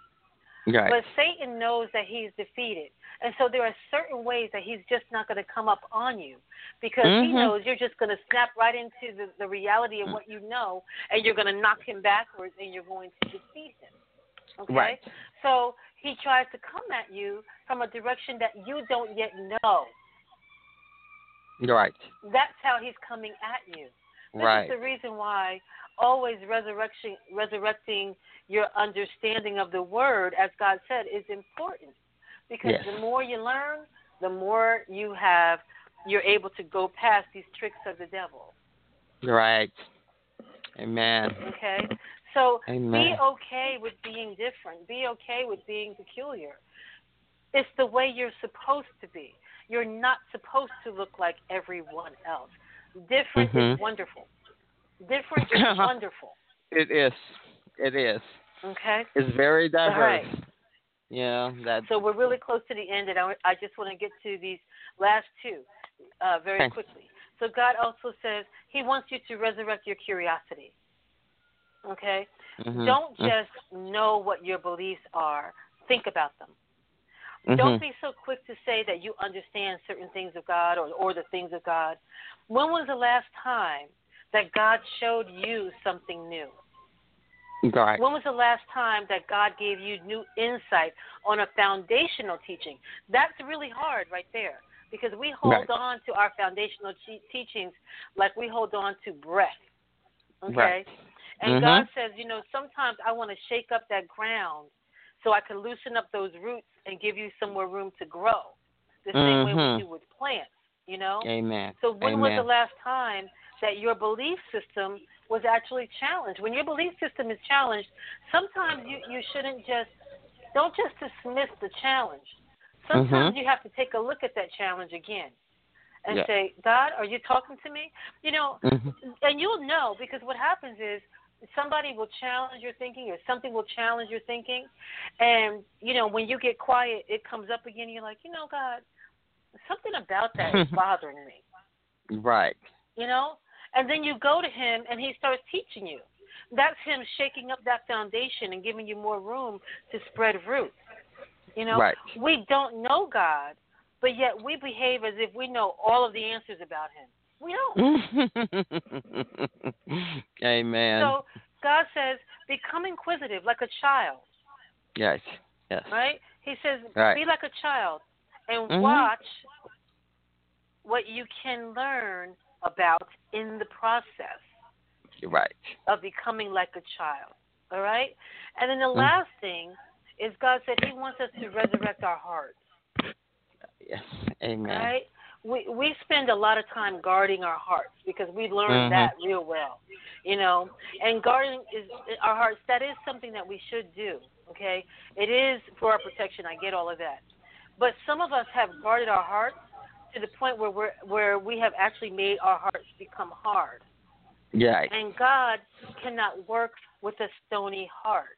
Right. but Satan knows that he's defeated, and so there are certain ways that he's just not going to come up on you because he Mhm. knows you're just going to snap right into the, the reality of what you know, and you're going to knock him backwards, and you're going to defeat him. Okay, Right. so he tries to come at you from a direction that you don't yet know. right. That's how he's coming at you. This Right. is the reason why always resurrection, resurrecting your understanding of the word, as God said, is important. Because Yes. the more you learn, the more you have, you're able to go past these tricks of the devil. Right. Amen. Okay, so Amen. be okay with being different. Be okay with being peculiar. It's the way you're supposed to be. You're not supposed to look like everyone else. Different Mhm. is wonderful. Different is wonderful. It is. It is. Okay. It's very diverse. right. Yeah. That. So we're really close to the end, and I, I just want to get to these last two uh, very Okay. quickly. So God also says He wants you to resurrect your curiosity. Okay. mhm, Don't mhm, just know what your beliefs are. Think about them. mhm. Don't be so quick to say that you understand certain things of God or, or the things of God. When was the last time that God showed you something new? Right. When was the last time that God gave you new insight on a foundational teaching? That's really hard right there because we hold Right. on to our foundational te- teachings like we hold on to breath. Okay? Right. And Mhm. God says, you know, sometimes I want to shake up that ground so I can loosen up those roots and give you some more room to grow. The same way we do with plants, you know? Amen. So when Amen. was the last time that your belief system was actually challenged? When your belief system is challenged, sometimes you, you shouldn't just don't just dismiss the challenge. Sometimes Mhm. you have to take a look at that challenge again and Yeah. say, God, are you talking to me? You know, Mhm. and you'll know because what happens is somebody will challenge your thinking or something will challenge your thinking. And you know when you get quiet it comes up again you're like you know god something about that is bothering me. Right. you know? And then you go to him and he starts teaching you. That's him shaking up that foundation and giving you more room to spread roots you know? Right. we don't know god but yet we behave as if we know all of the answers about him we don't Amen. so god says become inquisitive like a child yes. Yes. right he says Right. be like a child and Mhm. watch what you can learn about in the process You're right. of becoming like a child. All right? And then the Mm. last thing is God said He wants us to resurrect our hearts. Yes. Amen. All right? We we spend a lot of time guarding our hearts because we learned Mhm. that real well. You know, and guarding is our hearts. That is something that we should do. Okay, it is for our protection. I get all of that, but some of us have guarded our hearts to the point where we're where we have actually made our hearts become hard. Right. And God cannot work with a stony heart.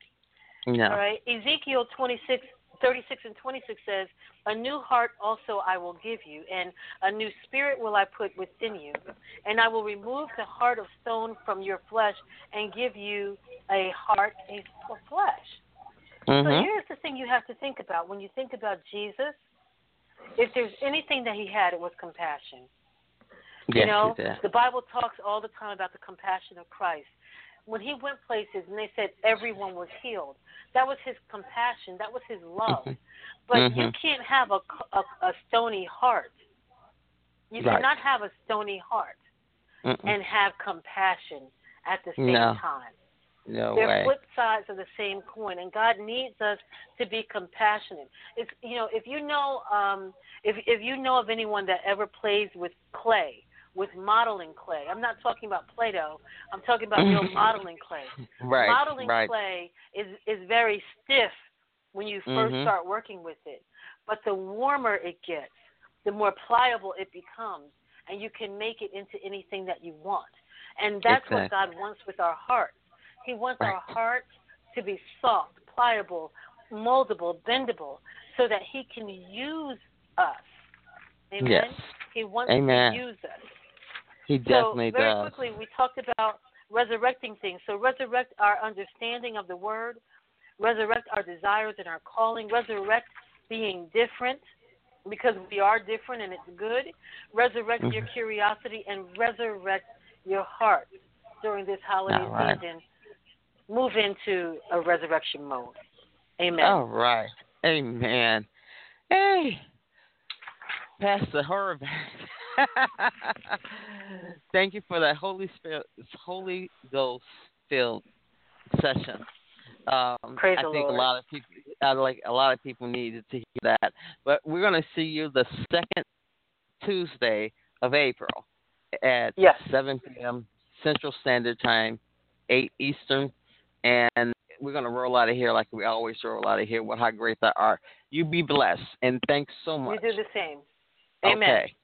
No. All right. Ezekiel 26, 36 and 26 says, A new heart also I will give you, and a new spirit will I put within you. And I will remove the heart of stone from your flesh and give you a heart of flesh. So Mhm. here's the thing you have to think about. When you think about Jesus, if there's anything that he had, it was compassion. Yes, you know, the Bible talks all the time about the compassion of Christ. When he went places and they said everyone was healed, that was his compassion. That was his love. Mhm. But you Mhm. can't have a, a, a stony heart. You Right. cannot have a stony heart Mm-mm. and have compassion at the same No. time. no They're way. flip sides of the same coin, and God needs us to be compassionate. It's you know if you know um, if if you know of anyone that ever plays with clay, with modeling clay. I'm not talking about Play-Doh. I'm talking about real modeling clay. Right. modeling right. clay is is very stiff when you 1st Mhm. start working with it, but the warmer it gets, the more pliable it becomes, and you can make it into anything that you want. And that's what God wants with our hearts. He wants Right. our hearts to be soft, pliable, moldable, bendable, so that He can use us. Amen. Yes. He wants Amen. to use us. He definitely so very does. quickly, we talked about resurrecting things. So resurrect our understanding of the word, resurrect our desires and our calling, resurrect being different because we are different and it's good. Resurrect your Mhm. curiosity and resurrect your heart during this holiday right. season. Move into a resurrection mode. Amen. All right. Amen. Hey, Pastor Herb. Thank you for that Holy Spirit, Holy Ghost filled session. Um, Praise I think Lord. a lot of people, I like a lot of people needed to hear that. But we're going to see you the second Tuesday of April at Yes. 7 p.m. Central Standard Time, 8 Eastern, and we're going to roll out of here like we always roll out of here What how great they are. You be blessed, and thanks so much. You do the same. Amen. Okay.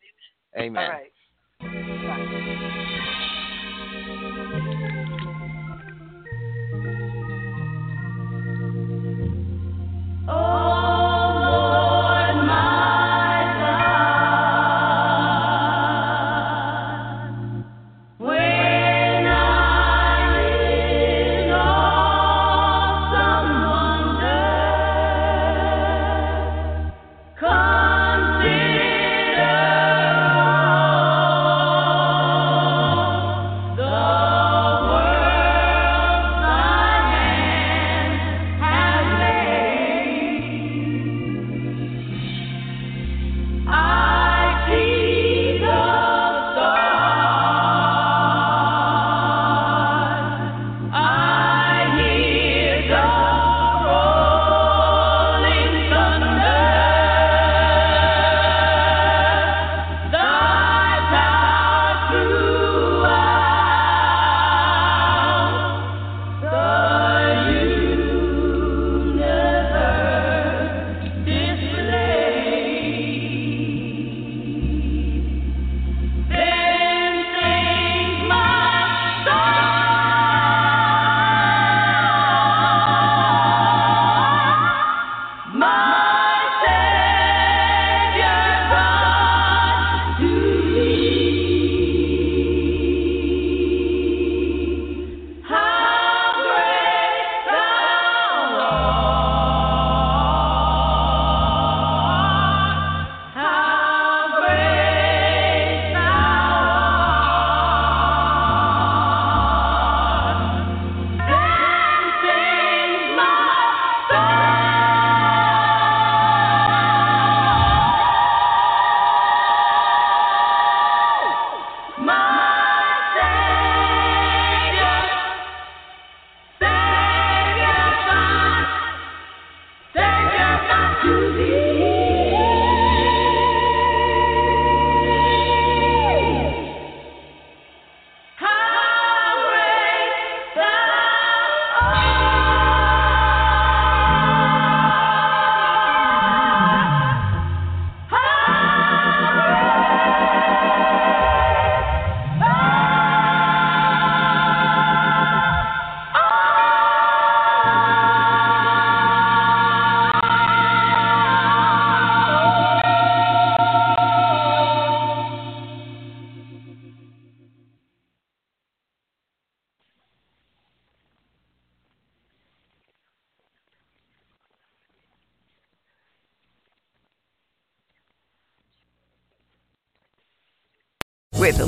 Amen. All right. Bye.